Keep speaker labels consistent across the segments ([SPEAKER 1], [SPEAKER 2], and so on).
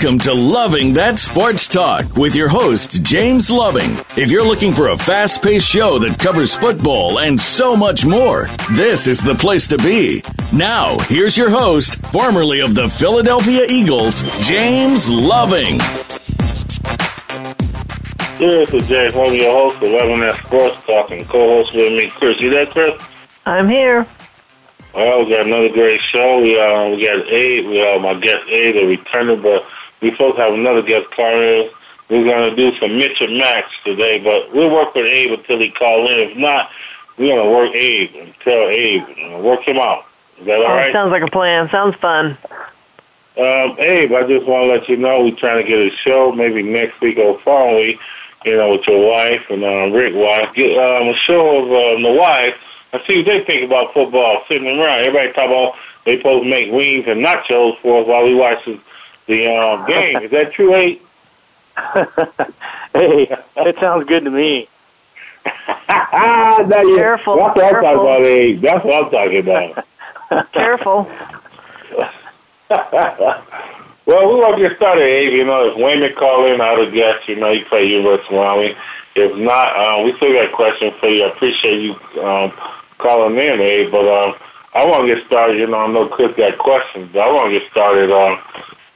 [SPEAKER 1] Welcome to Loving That Sports Talk with your host, James Loving. If you're looking for a fast paced show that covers football and so much more, this is the place to be. Now, here's your host, formerly of the Philadelphia Eagles, James Loving.
[SPEAKER 2] This is James Loving, your host of Loving That Sports Talk, and co host with me, Chris. You there, Chris?
[SPEAKER 3] I'm here.
[SPEAKER 2] Well, we got another great show. We uh, we got Abe. We have my guest Abe, the returner, but we supposed to have another guest caller. We're going to do some Mitch and Max today, but we'll work with Abe until he call in. If not, we're going to work Abe and tell Abe and work him out. Is that all
[SPEAKER 3] oh,
[SPEAKER 2] right?
[SPEAKER 3] Sounds like a plan. Sounds fun.
[SPEAKER 2] Um, Abe, I just want to let you know we're trying to get a show maybe next week or following week, you know, with your wife and uh, Rick wife. Get um, a show of um, the wife and see what they think about football sitting around. Everybody talk about they supposed to make wings and nachos for us while we watch the, the um, game. Is that true, Abe?
[SPEAKER 4] hey, that sounds good to me.
[SPEAKER 2] that,
[SPEAKER 3] careful.
[SPEAKER 2] That's what
[SPEAKER 3] careful.
[SPEAKER 2] I'm talking about, Abe. That's what I'm talking about.
[SPEAKER 3] careful.
[SPEAKER 2] well, we want to get started, Abe. You know, if Wayman call in, I'd have guessed, you know, he play University of Wyoming. If not, uh, we still got a question for you. I appreciate you um, calling in, Abe. But um, I want to get started. You know, I know Chris got questions, but I want to get started um,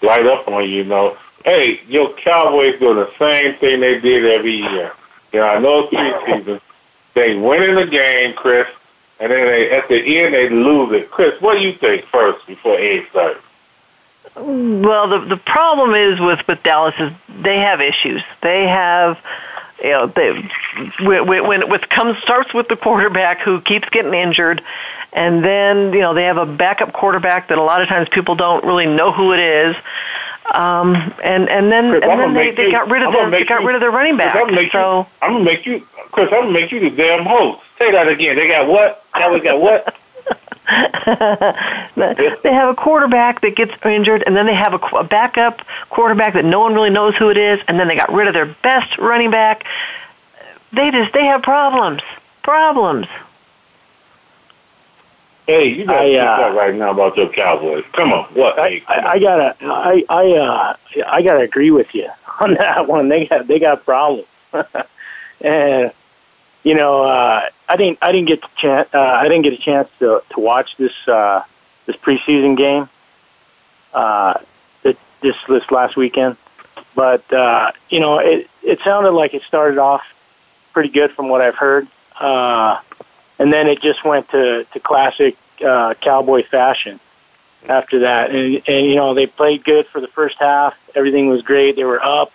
[SPEAKER 2] right up on you. Know, hey, your Cowboys doing the same thing they did every year. You know, I know preseason. They win in the game, Chris, and then they at the end they lose it. Chris, what do you think first before Abe starts?
[SPEAKER 3] Well, the the problem is with with Dallas is they have issues. They have you know, they, when, when it with, comes starts with the quarterback who keeps getting injured, and then you know they have a backup quarterback that a lot of times people don't really know who it is. Um, and and then
[SPEAKER 2] Chris,
[SPEAKER 3] and then they, they got rid of their they got
[SPEAKER 2] you,
[SPEAKER 3] rid of their running back.
[SPEAKER 2] Chris, I'm gonna
[SPEAKER 3] so
[SPEAKER 2] you, I'm gonna make you, Chris. I'm gonna make you the damn host. Say that again. They got what? Now we got what?
[SPEAKER 3] They have a quarterback that gets injured, and then they have a, a backup quarterback that no one really knows who it is, and then they got rid of their best running back. They just they have problems, problems.
[SPEAKER 2] Hey, you got to uh, up right now about your Cowboys. Come on, what?
[SPEAKER 4] I,
[SPEAKER 2] hey,
[SPEAKER 4] I, I gotta, I, I, uh, I gotta agree with you on that one. They got, they got problems, and you know, uh, I didn't, I didn't get the chance, uh, I didn't get a chance to to watch this, uh, this preseason game, uh, this this last weekend, but uh, you know, it it sounded like it started off pretty good from what I've heard. Uh, and then it just went to to classic uh, cowboy fashion after that. And and you know they played good for the first half. Everything was great. They were up,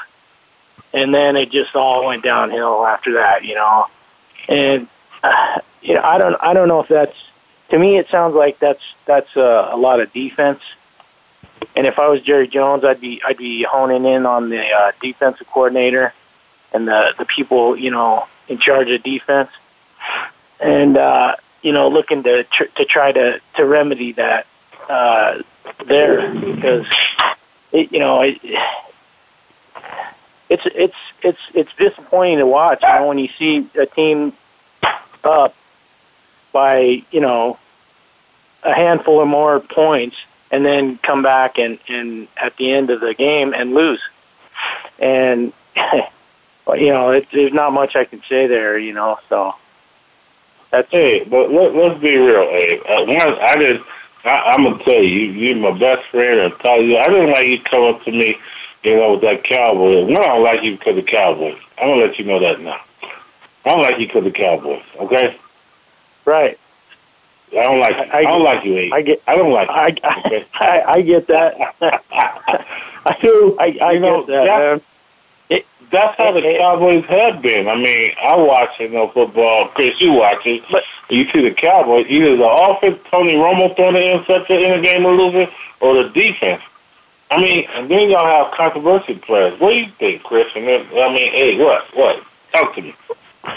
[SPEAKER 4] and then it just all went downhill after that. You know, and uh, you know I don't I don't know if that's to me it sounds like that's that's a, a lot of defense. And if I was Jerry Jones, I'd be I'd be honing in on the uh, defensive coordinator and the the people you know in charge of defense and uh, you know looking to tr- to try to to remedy that uh, there because it, you know it, it's it's it's it's disappointing to watch. You know when you see a team up by you know a handful or more points and then come back and and at the end of the game and lose and you know it, there's not much I can say there you know so
[SPEAKER 2] that's hey, but let, let's be real, Abe. Uh, once I did, I, I'm gonna tell you, you, you're my best friend, and tell you, I didn't like you come up to me, you know, with that cowboy. One, I don't like you because of Cowboys. I'm gonna let you know that now. I don't like you because of Cowboys. Okay.
[SPEAKER 4] Right.
[SPEAKER 2] I don't like. I, I, I don't like you, Abe.
[SPEAKER 4] I get.
[SPEAKER 2] I don't like.
[SPEAKER 4] I,
[SPEAKER 2] you, okay?
[SPEAKER 4] I, I get that. I do. I, I
[SPEAKER 2] you know,
[SPEAKER 4] get that.
[SPEAKER 2] that that's how the Cowboys have been. I mean, I watch you know football. Chris, you watch it. But you see the Cowboys. Either the offense, Tony Romo throwing the interception in a game of losing, or the defense. I mean, and then y'all have controversial players. What do you think, Chris? And then, I mean, hey, what, what? Talk to me.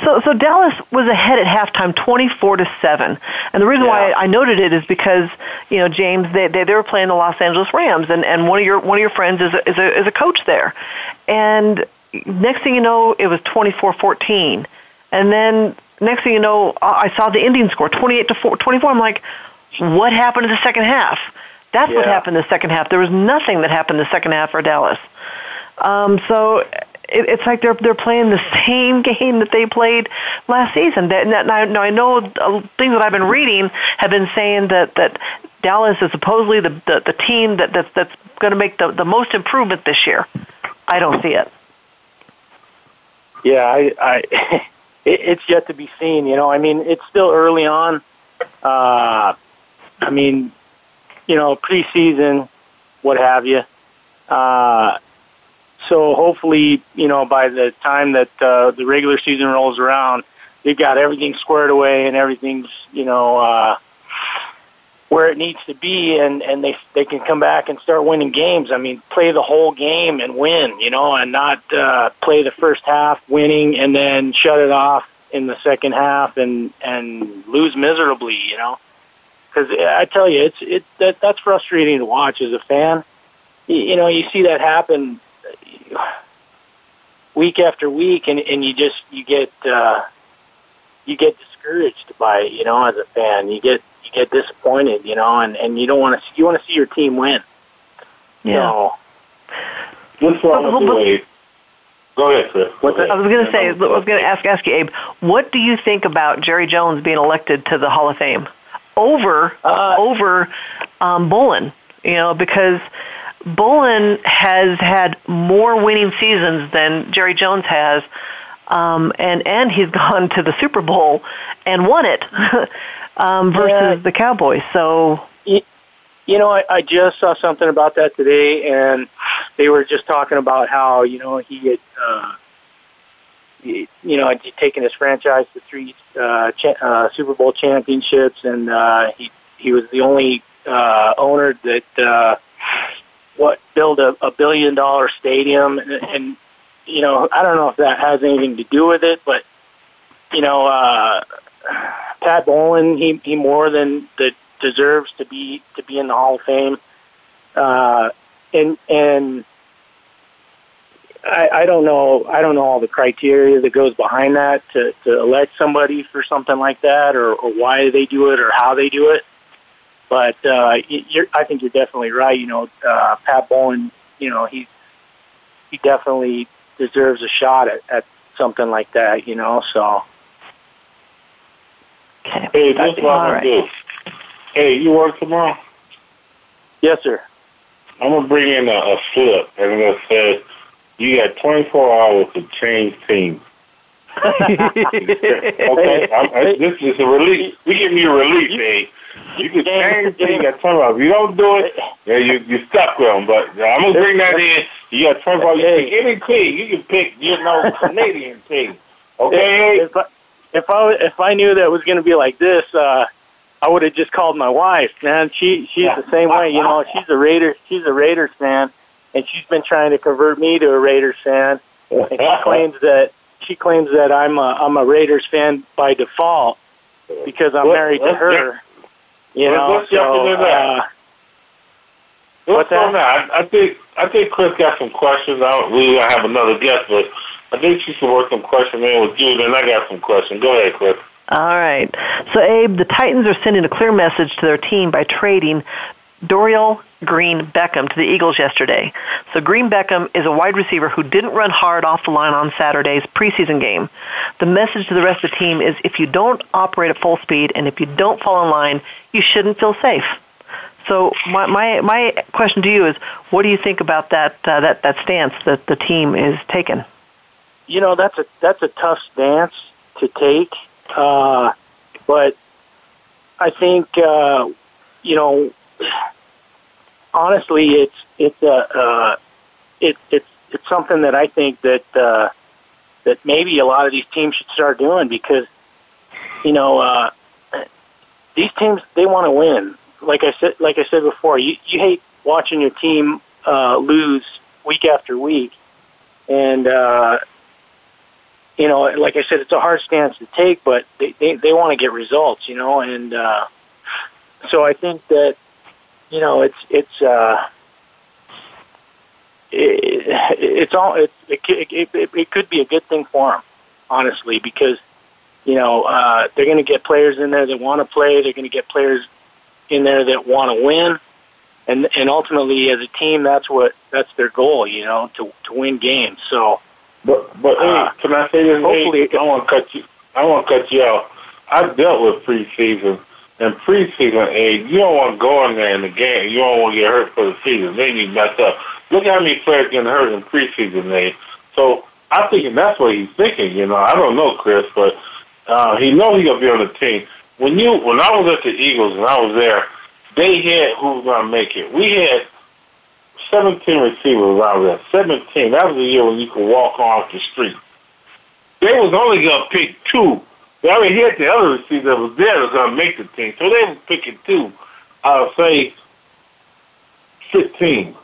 [SPEAKER 3] So, so Dallas was ahead at halftime, twenty-four to seven, and the reason
[SPEAKER 2] Yeah.
[SPEAKER 3] why I noted it is because you know James, they they, they were playing the Los Angeles Rams, and, and one of your one of your friends is a, is a is a coach there, and next thing you know, it was 24-14, and then next thing you know, I I saw the ending score, twenty-eight to 4, 24. I'm like, what happened in the second half? That's
[SPEAKER 4] Yeah.
[SPEAKER 3] what happened the second half. There was nothing that happened the second half for Dallas. Um, so it, it's like they're they're playing the same game that they played last season. That now, now I know uh, things that I've been reading have been saying that that Dallas is supposedly the the, the team that, that that's going to make the the most improvement this year. I don't see it.
[SPEAKER 4] Yeah, I, I it, it's yet to be seen. You know, I mean, it's still early on. Uh, I mean, you know, preseason, what have you. Uh, so hopefully, you know, by the time that uh, the regular season rolls around, they've got everything squared away and everything's, you know, uh, where it needs to be, and and they they can come back and start winning games. I mean, play the whole game and win, you know, and not uh, play the first half winning and then shut it off in the second half and and lose miserably, you know. Because I tell you, it's it that that's frustrating to watch as a fan. You, you know, you see that happen week after week, and and you just you get uh, you get discouraged by it, you know, as a fan. You get you get disappointed, you know, and and you don't want to you want to see your team win.
[SPEAKER 3] Yeah.
[SPEAKER 4] So,
[SPEAKER 2] What's wrong with the way? Go ahead, Chris. Go
[SPEAKER 4] that?
[SPEAKER 3] I was going to say, I was going to ask ask you, Abe, what do you think about Jerry Jones being elected to the Hall of Fame over
[SPEAKER 4] Uh,
[SPEAKER 3] over um, Bowlen? You know, because Bowlen has had more winning seasons than Jerry Jones has, um, and and he's gone to the Super Bowl and won it um, versus
[SPEAKER 4] Yeah.
[SPEAKER 3] the Cowboys. So
[SPEAKER 4] You know, I, I just saw something about that today, and they were just talking about how you know he had, uh, you know, he'd taken his franchise to three uh, cha- uh, Super Bowl championships, and uh, he he was the only uh, owner that uh, what built a, a billion dollar stadium, and, and you know, I don't know if that has anything to do with it, but you know, uh, Pat Bowlen, he he more than the deserves to be to be in the Hall of Fame. Uh, and and I, I don't know I don't know all the criteria that goes behind that to, to elect somebody for something like that or, or why they do it or how they do it. But uh, you're, I think you're definitely right. You know, uh, Pat Bowlen. You know, he he definitely deserves a shot at, at something like that. You know, so
[SPEAKER 3] okay,
[SPEAKER 2] Hey, this is what
[SPEAKER 3] All
[SPEAKER 2] I'm
[SPEAKER 3] right.
[SPEAKER 2] gonna do. Hey, you work tomorrow?
[SPEAKER 4] yes, sir.
[SPEAKER 2] I'm gonna bring in a, a slip, and it says you got 24 hours to change teams. okay, I'm, I, this is a relief. We give you a release, hey. You can change the team. You got 24 hours. If you don't do it, yeah, you you stuck with them. But I'm gonna bring that in. You got 24 hours. You pick any team. You can pick, you know, Canadian team. Okay.
[SPEAKER 4] If I, if I if I knew that it was going to be like this, uh, I would have just called my wife. Man, she she's
[SPEAKER 2] Yeah.
[SPEAKER 4] the same way. You know, she's a Raiders she's a Raiders fan, and she's been trying to convert me to a Raiders fan. And she claims that she claims that I'm a I'm a Raiders fan by default because I'm
[SPEAKER 2] What-
[SPEAKER 4] married to
[SPEAKER 2] what-
[SPEAKER 4] her. You know,
[SPEAKER 2] what's
[SPEAKER 4] so uh,
[SPEAKER 2] What's
[SPEAKER 4] What's
[SPEAKER 2] on that? I, I think I think Chris got some questions. I don't, we don't have another guest, but I think she should work some questions in with you. Then I got some questions. Go ahead, Chris.
[SPEAKER 3] All right. So, Abe, the Titans are sending a clear message to their team by trading Dorial Green Beckham to the Eagles yesterday. So, Green Beckham is a wide receiver who didn't run hard off the line on Saturday's preseason game. The message to the rest of the team is if you don't operate at full speed and if you don't fall in line, you shouldn't feel safe. So, my my, my question to you is, what do you think about that uh, that that stance that the team is taking?
[SPEAKER 4] you know that's a that's a tough stance to take, uh, but I think uh, you know honestly it's it's a uh, it, it's it's something that I think that uh, that maybe a lot of these teams should start doing because you know uh, these teams they want to win. Like I said, like I said before, you you hate watching your team uh, lose week after week, and uh, you know, like I said, it's a hard stance to take, but they they, they want to get results, you know, and uh, so I think that you know it's it's uh, it, it's all it it, it it it could be a good thing for them, honestly, because you know uh, they're going to get players in there that want to play. They're going to get players in there that want to win, and and ultimately as a team, that's what that's their goal, you know, to to win games. So,
[SPEAKER 2] but but uh, hey, can I say this? Hopefully, I want to cut you. I want to cut you off. I've dealt with preseason. And preseason, hey, you don't want to go in there in the game. You don't want to get hurt for the season. Then you mess up. Look at how many players getting hurt in preseason, hey. So I think that's what he's thinking. You know, I don't know, Chris, but uh, he knows he's gonna be on the team. When you when I was at the Eagles and I was there, they had who was gonna make it. We had seventeen receivers around there. Seventeen. That was the year when you could walk off the street. They was only gonna pick two. They already had the other receiver that was there that was gonna make the team, so they was picking two. I would say fifteen.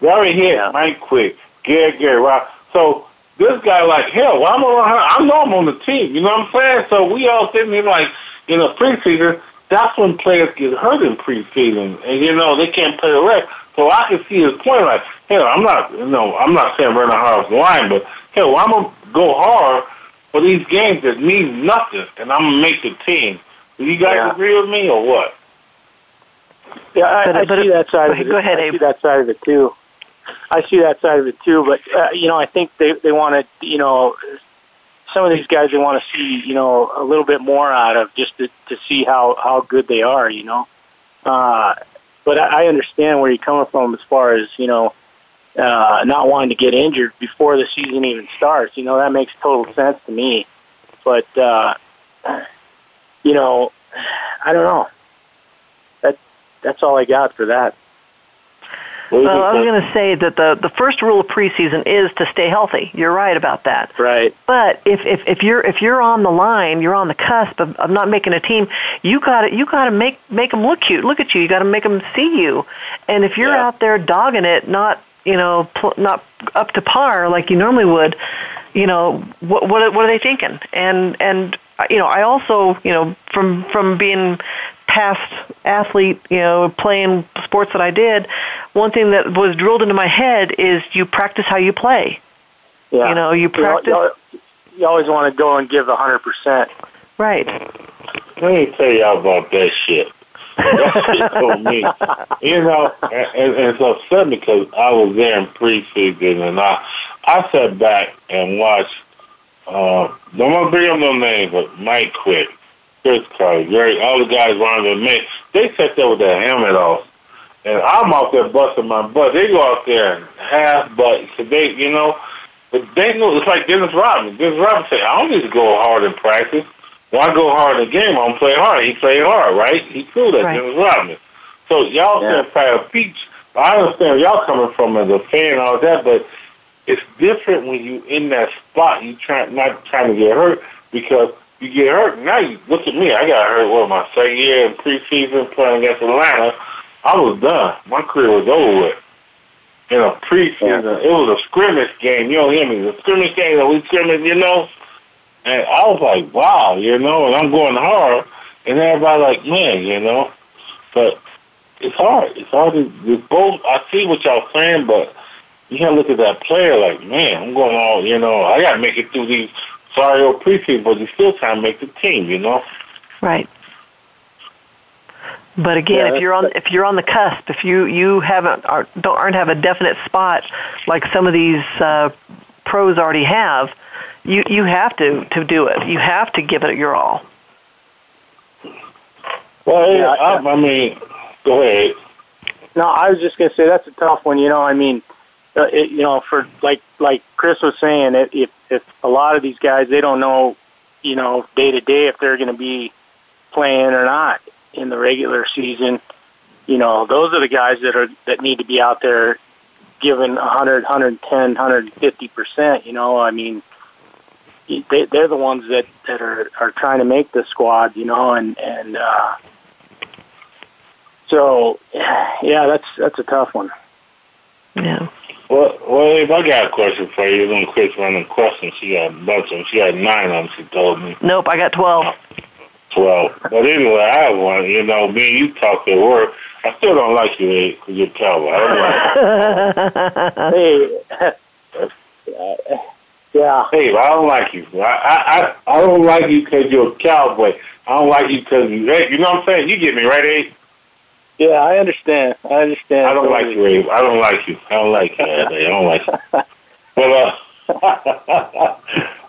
[SPEAKER 2] They already had Mike Quick, Gary Gary Rock. So this guy like hell. Well, I'm around, I know I'm on the team. You know what I'm saying? So we all sitting here like in the preseason. That's when players get hurt in preseason, and you know they can't play the rest. So I can see his point. Like hell, I'm not. You know, I'm not saying Bernard Hart's lying, but hell, I'm gonna go hard for these games that mean nothing, and I'm gonna make the team. Do you guys yeah. agree with me or what?
[SPEAKER 4] Yeah, I, but, I but see it, that side of it.
[SPEAKER 3] Go ahead,
[SPEAKER 4] I
[SPEAKER 3] Abe.
[SPEAKER 4] see that side of it too. I see that side of it too. But uh, you know, I think they they want to, you know, some of these guys they want to see, you know, a little bit more out of just to to see how how good they are, you know. Uh, but I, I understand where you're coming from as far as you know, uh, not wanting to get injured before the season even starts. You know, that makes total sense to me. But uh, you know, I don't know. That that's all I got for that.
[SPEAKER 3] Well, I was going to say that the, the first rule of preseason is to stay healthy. You're right about that.
[SPEAKER 4] Right.
[SPEAKER 3] But if, if, if you're if you're on the line, you're on the cusp of, of not making a team. You got to you got to make make them look cute. Look at you. You got to make them see you. And if you're yeah. out there dogging it, not you know pl- not up to par like you normally would, you know what what what are they thinking? And and you know I also you know from from being past athlete, you know, playing sports that I did, one thing that was drilled into my head is you practice how you play.
[SPEAKER 4] Yeah.
[SPEAKER 3] You know, you practice.
[SPEAKER 4] You, you always want to go and give a hundred percent.
[SPEAKER 3] Right.
[SPEAKER 2] Let me tell y'all about that shit. Told me, you know, and, and it's upset because I was there in preseason and I, I sat back and watched. Uh, don't want to bring up no name, but Mike Quick Cris Carter, Jerry, all the guys around them, man, they sat there with their helmet off. And I'm out there busting my butt. They go out there and half butt. So they, you know, but they know it's like Dennis Rodman. Dennis Rodman said, I don't need to go hard in practice. When I go hard in the game, I'm play hard. He played hard, right? He proved that, right. Dennis Rodman. So y'all yeah. saying Pat Peach, I understand y'all coming from as a fan and all that, but it's different when you in that spot. You try not trying to get hurt because you get hurt. Now you look at me. I got hurt. What my second year in preseason playing against Atlanta. I was done. My career was over with. In a preseason, it was a scrimmage game. You don't hear me? The scrimmage game that we scrimmage, you know. And I was like, wow, you know. And I'm going hard, and everybody like, man, you know. But it's hard. It's hard to it's both. I see what y'all saying, but you gotta look at that player like, man, I'm going all, you know. I gotta make it through these sorry or preseason, but you still trying to make the team, you know.
[SPEAKER 3] Right. But again, yeah, if you're on if you're on the cusp, if you you haven't are, don't aren't have a definite spot like some of these uh, pros already have, you you have to to do it. You have to give it your all.
[SPEAKER 2] Well, yeah, I, I mean, go ahead.
[SPEAKER 4] No, I was just gonna say that's a tough one. You know, I mean, uh, it, you know, for like like Chris was saying, if if a lot of these guys they don't know, you know, day to day if they're going to be playing or not in the regular season, you know, those are the guys that are that need to be out there giving 100, 110, 150 percent. You know, I mean, they, they're the ones that that are are trying to make the squad. You know, and and uh, so yeah, that's that's a tough one.
[SPEAKER 3] Yeah.
[SPEAKER 2] Well, well, if I got a question for you, you're going to quit running questions. She got a bunch of them. She got nine of them, she told me.
[SPEAKER 3] Nope, I got 12.
[SPEAKER 2] 12. But anyway, I have one. You know, me and you talk at work. I still don't like you, Ed, because you're cowboy. I don't like you. hey. Yeah. Hey, I don't like you. I I I don't like you because you're a cowboy. I don't like you because you. You know what I'm saying? You get me right, Abe?
[SPEAKER 4] Yeah, I understand. I understand.
[SPEAKER 2] I don't like you, Abe. I don't like you. I don't like you. I don't like you. But uh,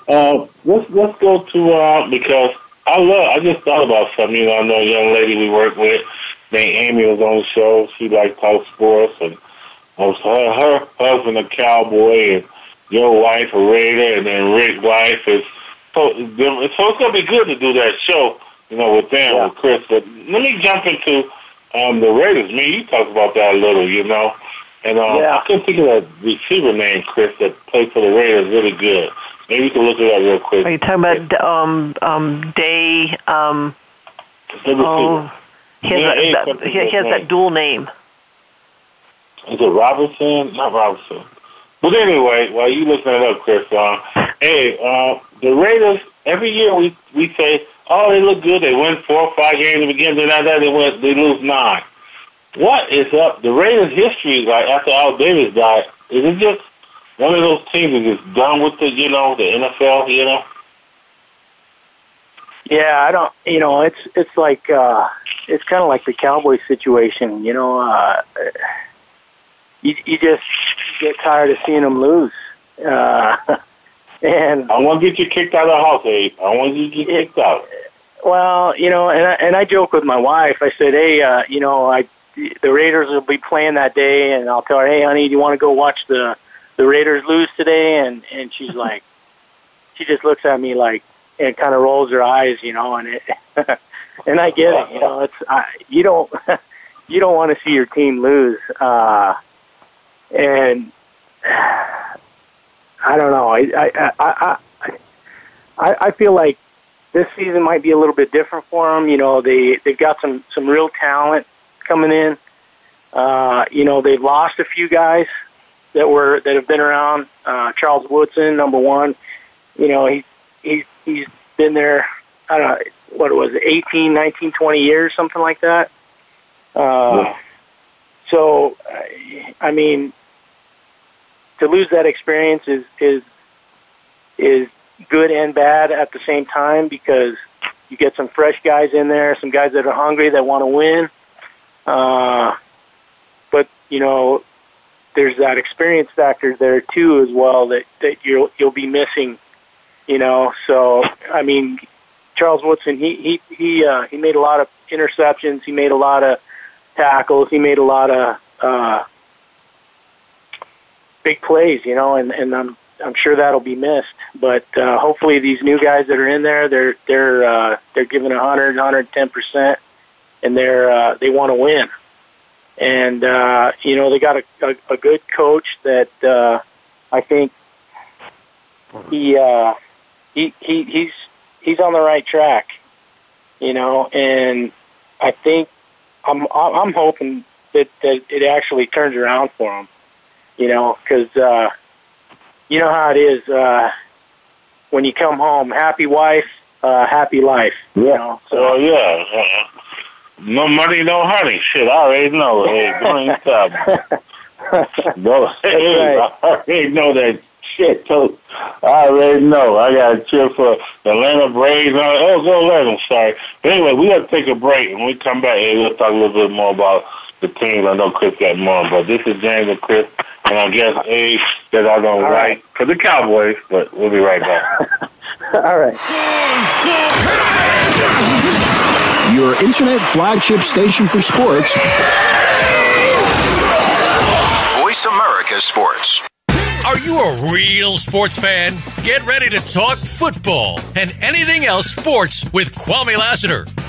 [SPEAKER 2] uh, let's let's go to uh, because I love. I just thought about something. You know, I know a young lady we work with named Amy was on the show. She liked talk sports, and was her her husband a cowboy, and your wife a Raider, and then Rick's wife is. So, so it's gonna be good to do that show. You know, with them, yeah. with Chris. But let me jump into um, the Raiders. Me, you talked about that a little. You know. And um, yeah. I couldn't think of that receiver name, Chris, that played for the Raiders really good. Maybe you can look it up real quick.
[SPEAKER 3] Are you talking about um, um, Day? Um,
[SPEAKER 2] oh,
[SPEAKER 3] he has, yeah, that, that, he has that dual name.
[SPEAKER 2] Is it Robertson? Not Robertson. But anyway, while you looking it up, Chris, uh, hey, uh, the Raiders, every year we, we say, oh, they look good. They win four or five games at the beginning. Then after that, they, they lose nine. What is up? The Raiders' history, like after Al Davis died, is it just one of those teams that is done with the, you know, the NFL, you know?
[SPEAKER 4] Yeah, I don't. You know, it's it's like uh, it's kind of like the Cowboys situation. You know, uh, you you just get tired of seeing them lose. Uh, and
[SPEAKER 2] I want to get you kicked out of the house, Abe. I want you to get kicked out.
[SPEAKER 4] Well, you know, and I, and I joke with my wife. I said, hey, uh, you know, I the Raiders will be playing that day, and I'll tell her, "Hey, honey, do you want to go watch the the Raiders lose today?" And and she's like, she just looks at me like and kind of rolls her eyes, you know, and it and I get it, you know, it's I, you don't you don't want to see your team lose, uh, and I don't know, I I I I, I feel like this season might be a little bit different for them. You know, they they've got some some real talent coming in. Uh, you know, they've lost a few guys that were that have been around. Uh, Charles Woodson, number one. You know, he he he's been there. I don't know what it was, 18, 19, 20 years, something like that. Uh, yeah. So, I mean, to lose that experience is is is good and bad at the same time because you get some fresh guys in there, some guys that are hungry that want to win, uh, but you know, there's that experience factor there too as well that that you'll you'll be missing. You know, so I mean, Charles Woodson he he he uh, he made a lot of interceptions. He made a lot of tackles. He made a lot of uh, big plays. You know, and and I'm I'm sure that'll be missed. But uh, hopefully, these new guys that are in there, they're they're uh, they're giving 100, 110 percent and they're uh, they want to win. And uh, you know they got a, a, a good coach that uh, I think he, uh, he he he's he's on the right track. You know, and I think I'm I'm hoping that, that it actually turns around for him. You know, because uh, you know how it is uh, when you come home, happy wife, uh, happy life.
[SPEAKER 2] Yeah.
[SPEAKER 4] You know?
[SPEAKER 2] So, oh yeah. No money, no honey. Shit, I already know. Hey, green tub. no, hey, right. I already know that shit too. I already know. I got a chip for the Atlanta Braves. Oh, go let them. Sorry. But anyway, we got to take a break. When we come back, hey, we'll talk a little bit more about the teams. I know Chris got more, but this is James and Chris, and I guess uh-huh. Abe that I don't write for the Cowboys. But we'll be right back.
[SPEAKER 4] All right
[SPEAKER 5] your internet flagship station for sports.
[SPEAKER 6] Voice America Sports.
[SPEAKER 7] Are you a real sports fan? Get ready to talk football and anything else sports with Kwame Lassiter,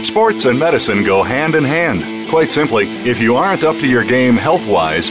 [SPEAKER 8] Sports and medicine go hand in hand. Quite simply, if you aren't up to your game health wise,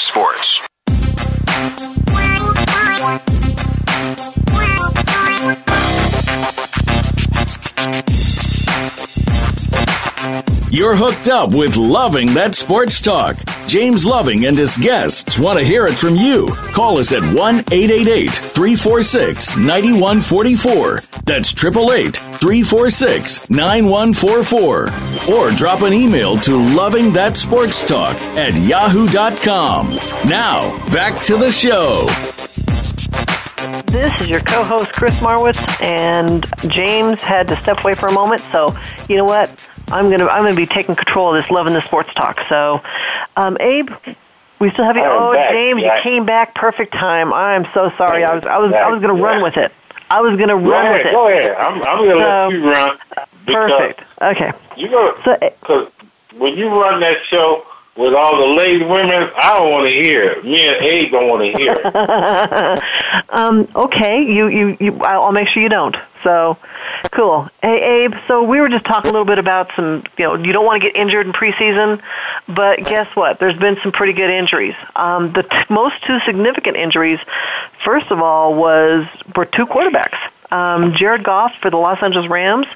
[SPEAKER 6] Sports.
[SPEAKER 1] You're hooked up with Loving That Sports Talk. James Loving and his guests want to hear it from you. Call us at 1 888 346 9144. That's 888 346 9144. Or drop an email to Loving That Sports Talk at yahoo.com. Now, back to the show.
[SPEAKER 3] This is your co-host Chris Marwitz, and James had to step away for a moment. So, you know what? I'm gonna I'm gonna be taking control of this love loving the sports talk. So, um, Abe, we still have you.
[SPEAKER 2] I'm
[SPEAKER 3] Oh,
[SPEAKER 2] back.
[SPEAKER 3] James,
[SPEAKER 2] Yeah.
[SPEAKER 3] you came back perfect time. I'm so sorry. I was I was I was gonna run with it. I was gonna
[SPEAKER 2] Go
[SPEAKER 3] run with it.
[SPEAKER 2] go ahead. I'm, I'm going to let you run.
[SPEAKER 3] Perfect. Okay.
[SPEAKER 2] You know,
[SPEAKER 3] So,
[SPEAKER 2] when you run that show with all the lady women, I don't want to hear it. Me and Abe don't want to hear
[SPEAKER 3] um, okay, you, you, you, I'll make sure you don't. So, cool. Hey, Abe, so we were just talking a little bit about some, you know, you don't want to get injured in preseason, but guess what? There's been some pretty good injuries. Um, the t- most two significant injuries, first of all, was were two quarterbacks. Um, Jared Goff for the Los Angeles Rams,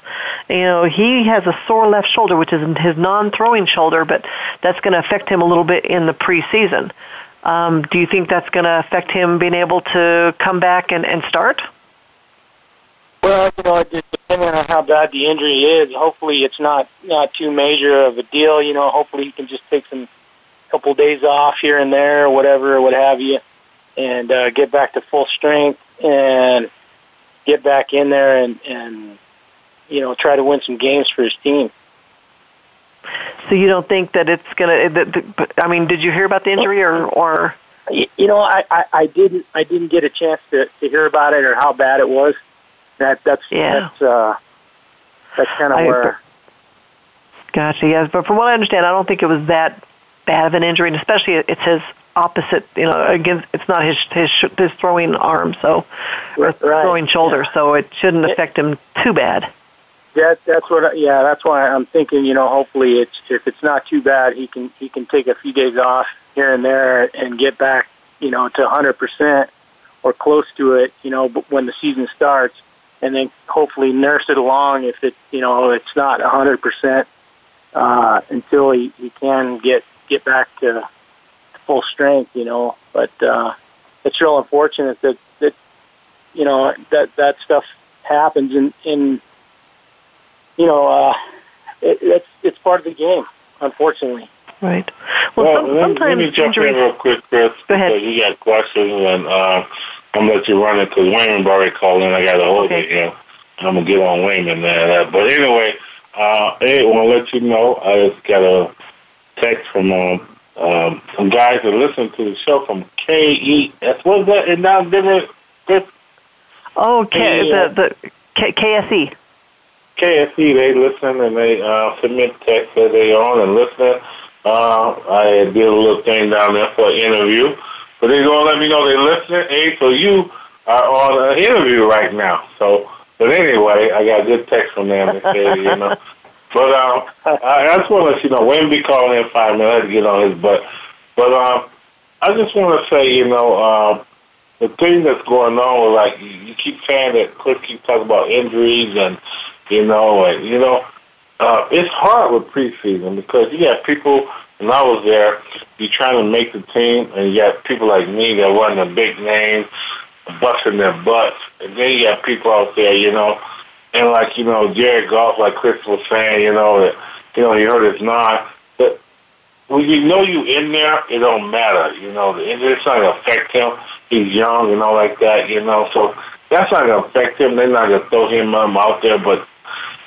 [SPEAKER 3] you know, he has a sore left shoulder, which is his non-throwing shoulder, but that's going to affect him a little bit in the preseason. Um, do you think that's going to affect him being able to come back and, and start?
[SPEAKER 4] Well, you know, it just depending on how bad the injury is, hopefully it's not not too major of a deal. You know, hopefully he can just take some couple days off here and there, or whatever, or what have you, and uh, get back to full strength and get back in there and and you know try to win some games for his team.
[SPEAKER 3] So you don't think that it's going to? I mean, did you hear about the injury or or?
[SPEAKER 4] You you know, I, I, I didn't I didn't get a chance to, to hear about it or how bad it was. That that's
[SPEAKER 3] Yeah.
[SPEAKER 4] that's uh, that's kind of where.
[SPEAKER 3] Gotcha. Yes, but from what I understand, I don't think it was that bad of an injury, and especially it's his opposite. You know, against it's not his his his throwing arm, so or
[SPEAKER 4] Right.
[SPEAKER 3] throwing shoulder, so it shouldn't affect him too bad.
[SPEAKER 4] That that's what I- yeah that's why I'm thinking you know hopefully it's if it's not too bad he can he can take a few days off here and there and get back you know to 100 percent or close to it you know when the season starts and then hopefully nurse it along if it you know it's not a 100 percent uh, until he, he can get get back to full strength you know but uh, it's real unfortunate that that you know that that stuff happens and in you know, uh, it, it's it's part of the game, unfortunately.
[SPEAKER 3] Right. Well,
[SPEAKER 2] Well,
[SPEAKER 3] some,
[SPEAKER 2] let, me- let
[SPEAKER 3] sometimes
[SPEAKER 2] me jump
[SPEAKER 3] injuries.
[SPEAKER 2] in real quick, Chris.
[SPEAKER 3] Go ahead.
[SPEAKER 2] Because you got questions, and uh, I'm gonna let you run it because Wayman already called in. I got to hold
[SPEAKER 3] Okay.
[SPEAKER 2] it. You know, I'm gonna get on Wayman there. Uh, but anyway, uh, hey, I want to let you know I just got a text from um, um, some guys that listen to the show from KES. What's that? And now different.
[SPEAKER 3] Oh, K, the the K, E. KSE.
[SPEAKER 2] KSE, they listen and they uh, submit text that they on and listen. Uh, I did a little thing down there for an interview, but they're going to let me know they're listening. Hey, so you are on an interview right now. So, but anyway, I got a good text from them. Okay, you know. But um, I, I just want to let you know, Wayne be calling in five minutes to get on his butt. But um, I just want to say, you know, um, the thing that's going on with like you keep saying that Chris keeps talking about injuries and you know and you know uh, it's hard with preseason because you got people and I was there. You're trying to make the team, and you got people like me that run the big names, busting their butts, and then you got people out there, you know, and like you know Jared Goff, like Chris was saying, you know that you know he hurt his nine, but when you know you in there, it don't matter, you know, the injury's not gonna affect him he's young and all like that, you know. So that's not gonna affect him. They're not gonna throw him um, out there. But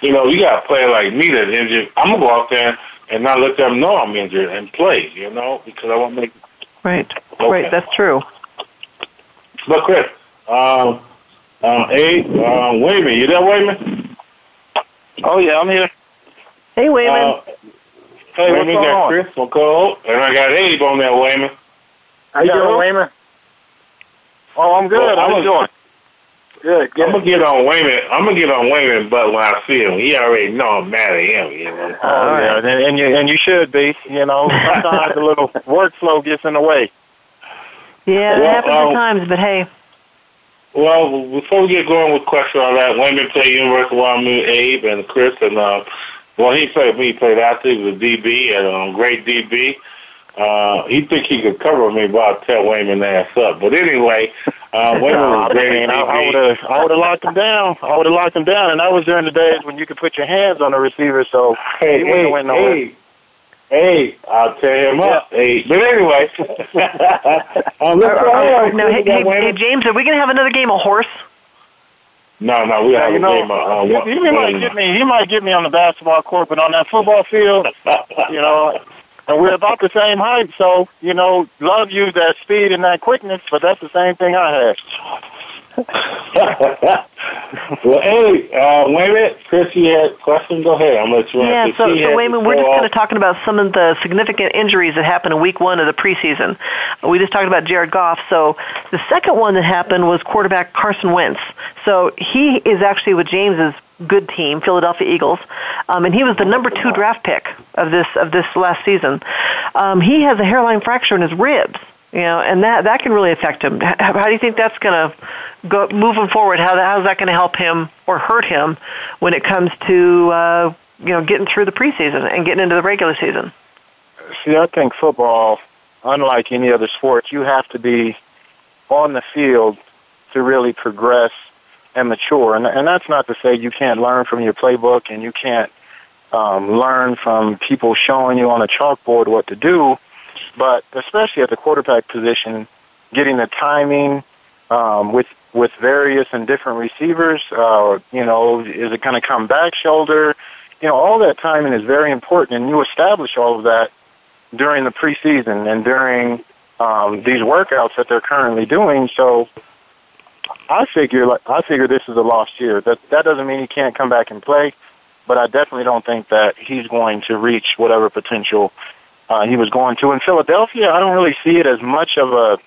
[SPEAKER 2] you know, you got a player like me that's injured. I'm gonna go out there and not let them know I'm injured and play. You know, because I want to make
[SPEAKER 3] right. Okay. Right, that's true.
[SPEAKER 2] But Chris, um, um, hey, um, Wayman, you there, Wayman?
[SPEAKER 9] Oh yeah, I'm here.
[SPEAKER 3] Hey, Wayman. Uh,
[SPEAKER 2] hey, Wayman, got Chris on call, and I got Abe on there, Wayman.
[SPEAKER 9] How you doing, Wayman? Oh, I'm good. Well, How you doing? Good, good.
[SPEAKER 2] I'm gonna get on Wayman. I'm gonna get on Wayman, but when I see him, he already know I'm mad at him. You know.
[SPEAKER 9] Oh yeah, and, and you and you should be. You know, sometimes the little workflow gets in the way.
[SPEAKER 3] Yeah, it well, happens um, at times, but hey.
[SPEAKER 2] Well, before we get going with questions on that, Wayman played University of Wyoming, Abe and Chris, and uh, well, he played me. He played after he was DB and um, great DB. Uh, he think he could cover me, but I'll tell Wayman ass up. But anyway, uh, Wayman was great.
[SPEAKER 9] I, I would have, I would have locked him down. I would have locked him down, and that was during the days when you could put your hands on the receiver. So
[SPEAKER 2] hey, he hey, went nowhere. Hey. Hey, I'll tear him yeah. up. Hey, but anyway,
[SPEAKER 3] um, let's now, hey, hey, hey, James, are we going to have another game of horse?
[SPEAKER 2] No, no, we yeah, have you a know, game of. Uh,
[SPEAKER 9] he, he might get me. He might get me on the basketball court, but on that football field, you know, and we're about the same height. So you know, love you that speed and that quickness, but that's the same thing I have.
[SPEAKER 2] well, hey, uh, wait a minute, Chris, you had a question? Go ahead. I'm going to
[SPEAKER 3] Yeah, so, so wait a minute. We're just kind of talking about some of the significant injuries that happened in week one of the preseason. We just talked about Jared Goff. So the second one that happened was quarterback Carson Wentz. So he is actually with James's good team, Philadelphia Eagles, um, and he was the number two draft pick of this of this last season. Um, he has a hairline fracture in his ribs, you know, and that that can really affect him. How, how do you think that's going to go moving forward? How how's that going to help him or hurt him when it comes to uh, you know getting through the preseason and getting into the regular season?
[SPEAKER 9] See, I think football, unlike any other sport, you have to be on the field to really progress and mature. And, and that's not to say you can't learn from your playbook and you can't um, learn from people showing you on a chalkboard what to do. But especially at the quarterback position, getting the timing um, with with various and different receivers, uh, you know, is it going to come back shoulder? You know, all that timing is very important, and you establish all of that during the preseason and during um, these workouts that they're currently doing. So I figure like I figure this is a lost year. That that doesn't mean he can't come back and play, but I definitely don't think that he's going to reach whatever potential uh, he was going to. In Philadelphia, I don't really see it as much of a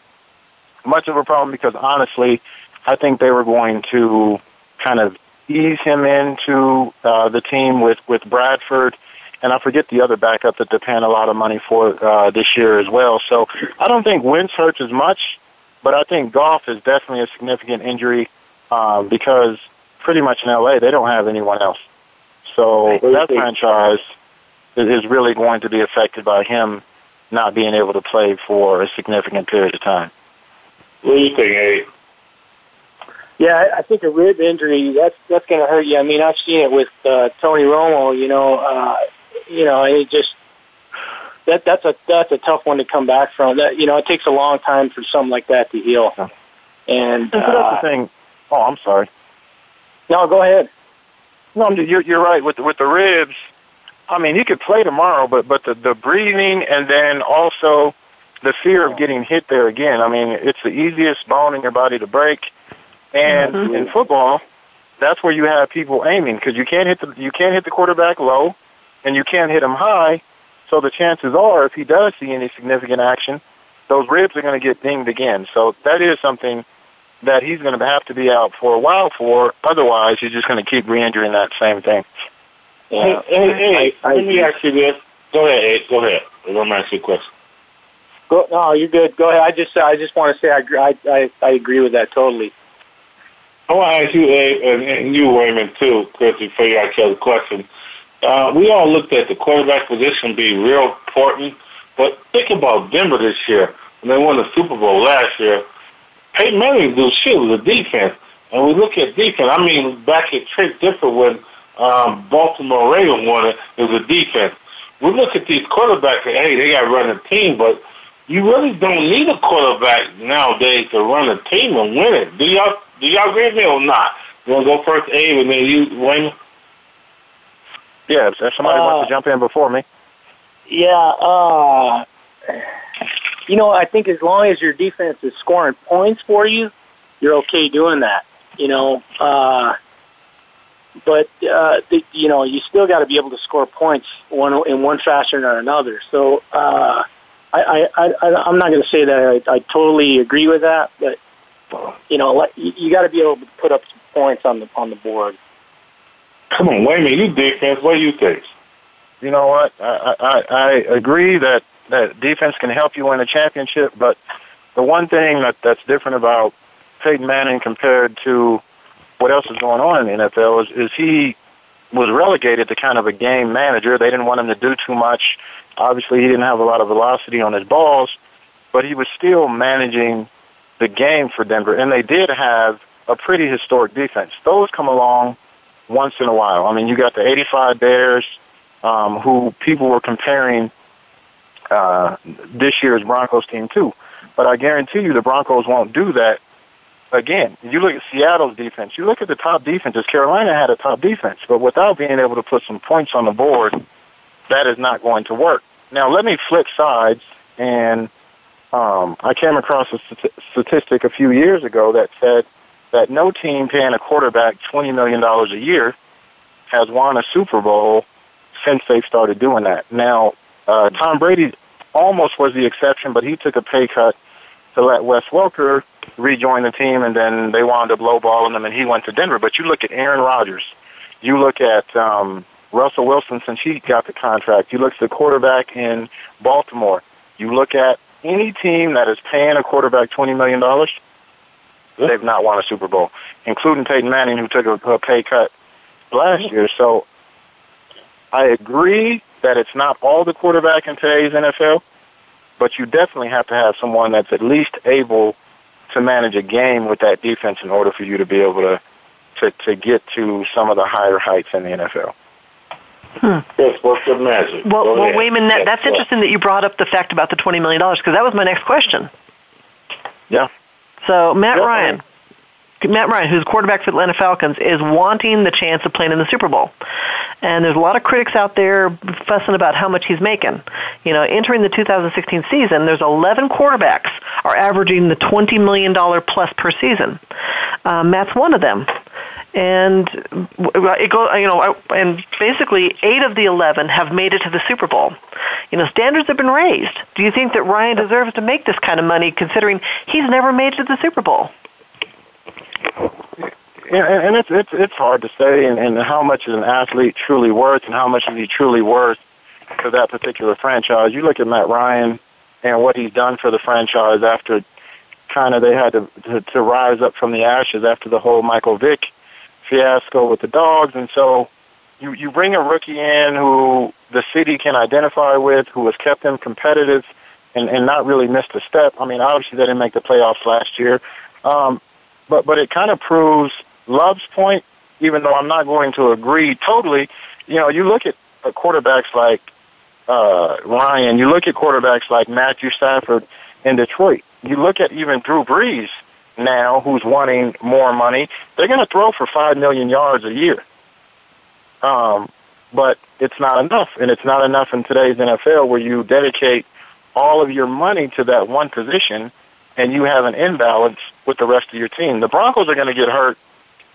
[SPEAKER 9] much of a problem because honestly, I think they were going to kind of ease him into uh, the team with with Bradford. And I forget the other backup that they're paying a lot of money for uh, this year as well. So I don't think Wentz hurts as much. But I think Goff is definitely a significant injury uh, because pretty much in LA they don't have anyone else. So that franchise is really going to be affected by him not being able to play for a significant period of time.
[SPEAKER 2] What do you think, Eddie?
[SPEAKER 4] Yeah, I think a rib injury that's that's going to hurt you. I mean, I've seen it with uh, Tony Romo. You know, uh, you know, it just that that's a that's a tough one to come back from. That you know, it takes a long time for something like that to heal. And
[SPEAKER 9] uh, that's the thing. Oh, I'm sorry.
[SPEAKER 4] No, go ahead.
[SPEAKER 9] No, you're you're right with with the ribs. I mean, he could play tomorrow, but but the the breathing and then also the fear of getting hit there again. I mean, it's the easiest bone in your body to break, and mm-hmm. in football, that's where you have people aiming because you can't hit the you can't hit the quarterback low, and you can't hit him high, so the chances are, if he does see any significant action, those ribs are going to get dinged again. So that is something that he's going to have to be out for a while for. Otherwise, he's just going to keep re-injuring that same thing.
[SPEAKER 2] Yeah. Hey, hey, hey let me ask you this. Go ahead, Ed. Go ahead. Let me ask you a question.
[SPEAKER 4] Go, no, you're good. Go ahead. I just, I just want to say, I, I, I agree with that totally.
[SPEAKER 2] I want to ask you, Ed, and, and you, Raymond, too, because before you ask the question. Uh, we all looked at the quarterback position being real important, but think about Denver this year when they won the Super Bowl last year. Peyton Manning do shit with the defense, and we look at defense. I mean, back at Trick different when um, Baltimore Ravens won it, it was a defense. We look at these quarterbacks and hey, they got to run a team, but you really don't need a quarterback nowadays to run a team and win it. Do y'all do y'all agree with me or not? You want to go first, Abe, and then you, Wayne?
[SPEAKER 9] Yeah, if somebody uh, wants to jump in before me.
[SPEAKER 4] Yeah, uh, you know, I think as long as your defense is scoring points for you, you're okay doing that. You know, uh, but uh, the, you know, you still got to be able to score points one in one fashion or another. So uh, I, I, I, I'm not going to say that I, I totally agree with that, but you know, you, you got to be able to put up some points on the on the board.
[SPEAKER 2] Come on, wait a minute, you defense. What do you think?
[SPEAKER 9] You know what? I, I, I agree that that defense can help you win a championship, but the one thing that that's different about Peyton Manning compared to what else is going on in the NFL is, is he was relegated to kind of a game manager. They didn't want him to do too much. Obviously, he didn't have a lot of velocity on his balls, but he was still managing the game for Denver, and they did have a pretty historic defense. Those come along once in a while. I mean, you got the 85 Bears, um, who people were comparing uh, this year's Broncos team too. But I guarantee you the Broncos won't do that again. You look at Seattle's defense. You look at the top defenses. Carolina had a top defense, but without being able to put some points on the board, that is not going to work. Now, let me flip sides, and um, I came across a statistic a few years ago that said that no team paying a quarterback $20 million a year has won a Super Bowl since they've started doing that. Now, uh, Tom Brady almost was the exception, but he took a pay cut to let Wes Welker rejoin the team, and then they wound up lowballing him, and he went to Denver. But you look at Aaron Rodgers, you look at um, Russell Wilson since he got the contract, you look at the quarterback in Baltimore, you look at any team that is paying a quarterback $20 million, they've not won a Super Bowl, including Peyton Manning, who took a, a pay cut last year. So I agree that it's not all the quarterback in today's NFL, but you definitely have to have someone that's at least able to manage a game with that defense in order for you to be able to to, to get to some of the higher heights in the NFL.
[SPEAKER 2] Hmm. Yes, what's the magic?
[SPEAKER 3] Well, well wait a minute. That, that's interesting that you brought up the fact about the $20 million because that was my next question.
[SPEAKER 9] Yeah.
[SPEAKER 3] So, Matt Ryan, Matt Ryan, who's quarterback for the Atlanta Falcons, is wanting the chance of playing in the Super Bowl. And there's a lot of critics out there fussing about how much he's making. You know, entering the 2016 season, there's 11 quarterbacks are averaging the $20 million plus per season. Uh, Matt's one of them. And it goes, you know, and basically eight of the 11 have made it to the Super Bowl. You know, standards have been raised. Do you think that Ryan deserves to make this kind of money considering he's never made it to the Super Bowl?
[SPEAKER 9] Yeah, and it's it's it's hard to say, and, and how much is an athlete truly worth, and how much is he truly worth for that particular franchise. You look at Matt Ryan and what he's done for the franchise after kind of they had to, to to rise up from the ashes after the whole Michael Vick fiasco with the dogs, and so you you bring a rookie in who the city can identify with, who has kept them competitive, and and not really missed a step. I mean, obviously they didn't make the playoffs last year. Um, but but it kind of proves Love's point, even though I'm not going to agree totally. You know, you look at quarterbacks like uh, Ryan, you look at quarterbacks like Matthew Stafford in Detroit. You look at even Drew Brees now, who's wanting more money. They're going to throw for five million yards a year. Um, but it's not enough, and it's not enough in today's NFL where you dedicate all of your money to that one position and you have an imbalance with the rest of your team. The Broncos are going to get hurt.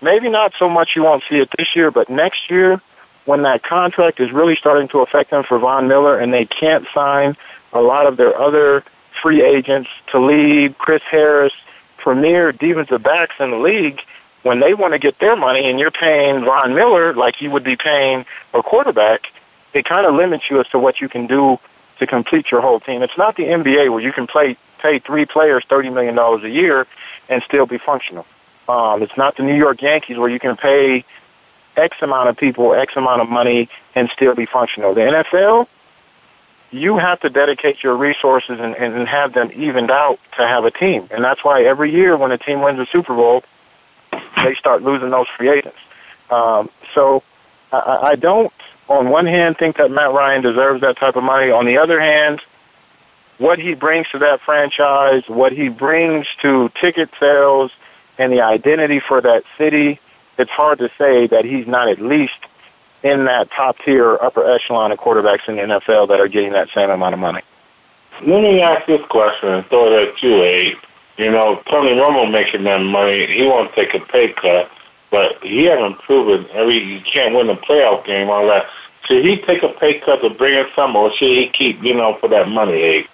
[SPEAKER 9] Maybe not so much you won't see it this year, but next year when that contract is really starting to affect them for Von Miller and they can't sign a lot of their other free agents, Talib, Chris Harris, premier defensive backs in the league, when they want to get their money and you're paying Von Miller like you would be paying a quarterback, it kind of limits you as to what you can do to complete your whole team. It's not the NBA where you can play pay three players thirty million dollars a year and still be functional. Um, it's not the New York Yankees where you can pay X amount of people X amount of money and still be functional. The NFL, you have to dedicate your resources and, and have them evened out to have a team. And that's why every year when a team wins a Super Bowl, they start losing those free agents. Um, so I, I don't, on one hand, think that Matt Ryan deserves that type of money. On the other hand, what he brings to that franchise, what he brings to ticket sales and the identity for that city, it's hard to say that he's not at least in that top tier upper echelon of quarterbacks in the NFL that are getting that same amount of money.
[SPEAKER 2] Let me ask this question and throw it at you, Abe. You know, Tony Romo making that money, he won't take a pay cut, but he hasn't proven every he can't win a playoff game, all that. Should he take a pay cut to bring in some, or should he keep, you know, for that money, Abe?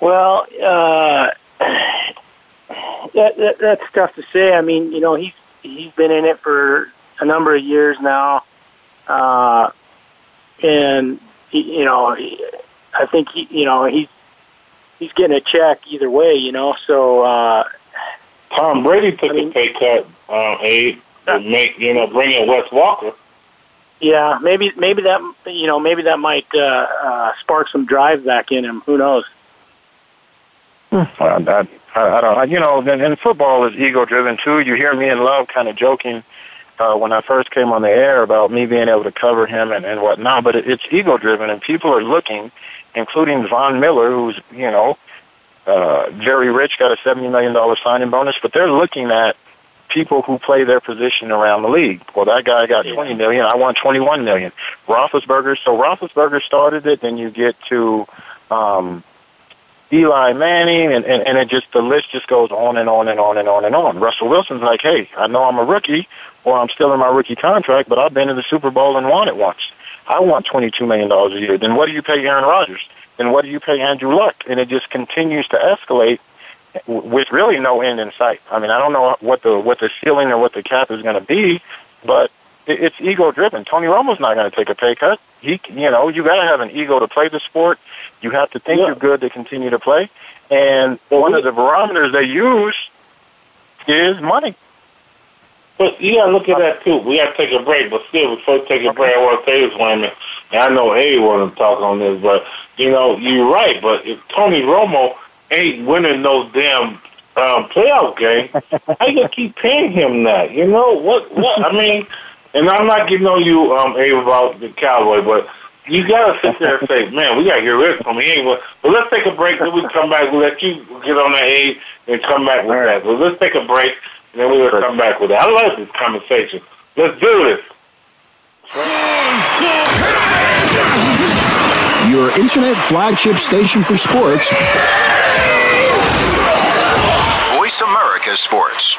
[SPEAKER 4] Well, uh, that, that that's tough to say. I mean, you know, he's he's been in it for a number of years now, uh, and you know, I think he, you know he's he's getting a check either way. You know, so uh,
[SPEAKER 2] Tom Brady took I mean, a pay cut, uh, to make you know bring in Wes Welker.
[SPEAKER 4] Yeah, maybe maybe that you know maybe that might uh, uh, spark some drive back in him. Who knows?
[SPEAKER 9] Well, that, I, I don't. You know, and, and football is ego driven too. You hear me and Love kind of joking uh, when I first came on the air about me being able to cover him and, and whatnot, but it, it's ego driven, and people are looking, including Von Miller, who's you know uh, very rich, got a seventy million dollar signing bonus, but they're looking at people who play their position around the league. Well, that guy got twenty million. I want twenty one million. Roethlisberger. So Roethlisberger started it. Then you get to. Um, Eli Manning, and, and, and it just, the list just goes on and on and on and on and on. Russell Wilson's like, hey, I know I'm a rookie, or I'm still in my rookie contract, but I've been to the Super Bowl and won it once. I want $22 million a year. Then what do you pay Aaron Rodgers? Then what do you pay Andrew Luck? And it just continues to escalate with really no end in sight. I mean, I don't know what the, what the ceiling or what the cap is going to be, but it's ego driven. Tony Romo's not going to take a pay cut. He, you know, you got to have an ego to play the sport. You have to think yeah. you're good to continue to play. And one of the barometers they use is money.
[SPEAKER 2] But you got to look at that too. We got to take a break, but still, before we take a break, I want to say this, women. And I know A want to talk on this, but you know, you're right. But if Tony Romo ain't winning those damn um, playoff games, how you gonna keep paying him that? You know what? What I mean, and I'm not getting on you, um, Abe, about the Cowboy, but you gotta sit there and say, man, we gotta get rid of him. He ain't. But let's take a break. Then we come back. We'll let you get on that Abe and come back with that. So let's take a break. And then we'll come back with it. I love this conversation. Let's do this.
[SPEAKER 5] Your internet flagship station for sports.
[SPEAKER 6] Voice America Sports.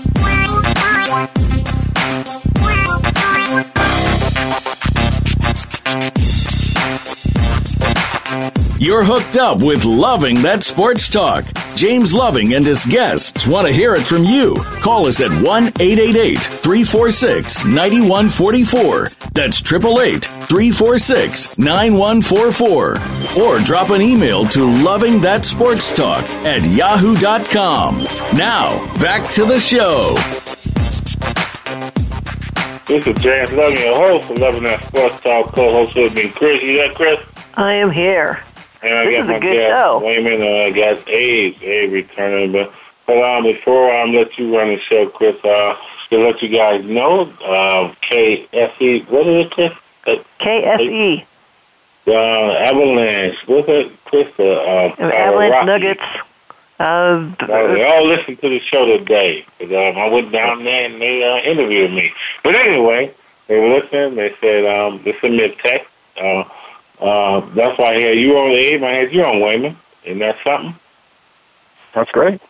[SPEAKER 1] You're hooked up with Loving That Sports Talk. James Loving and his guests want to hear it from you. Call us at 1 888 346 9144. That's 888 346 9144. Or drop an email to Loving That Sports Talk at yahoo.com. Now, back to the show.
[SPEAKER 2] This is James Loving, your host of Loving That Sports Talk, co-host with me, Chris. You there, Chris?
[SPEAKER 3] I am here.
[SPEAKER 2] And I
[SPEAKER 3] This
[SPEAKER 2] got
[SPEAKER 3] is a
[SPEAKER 2] my
[SPEAKER 3] good
[SPEAKER 2] guest,
[SPEAKER 3] show.
[SPEAKER 2] Wayman, and I got Abe, Abe returning. But hold on, before I let you run the show, Chris, uh, to let you guys know, um, KSE, what is it, Chris? Uh,
[SPEAKER 3] KSE,
[SPEAKER 2] Uh, Avalanche, what's it, Chris? Uh, uh,
[SPEAKER 3] Avalanche. Nuggets. Uh,
[SPEAKER 2] Uh, they all listened to the show today. 'cause, um, I went down there and they uh, interviewed me. But anyway, they listened. They said um, they sent me a text. Uh, uh, that's why I had you on the Abe. I had you on Wayman. Isn't that something?
[SPEAKER 9] That's great.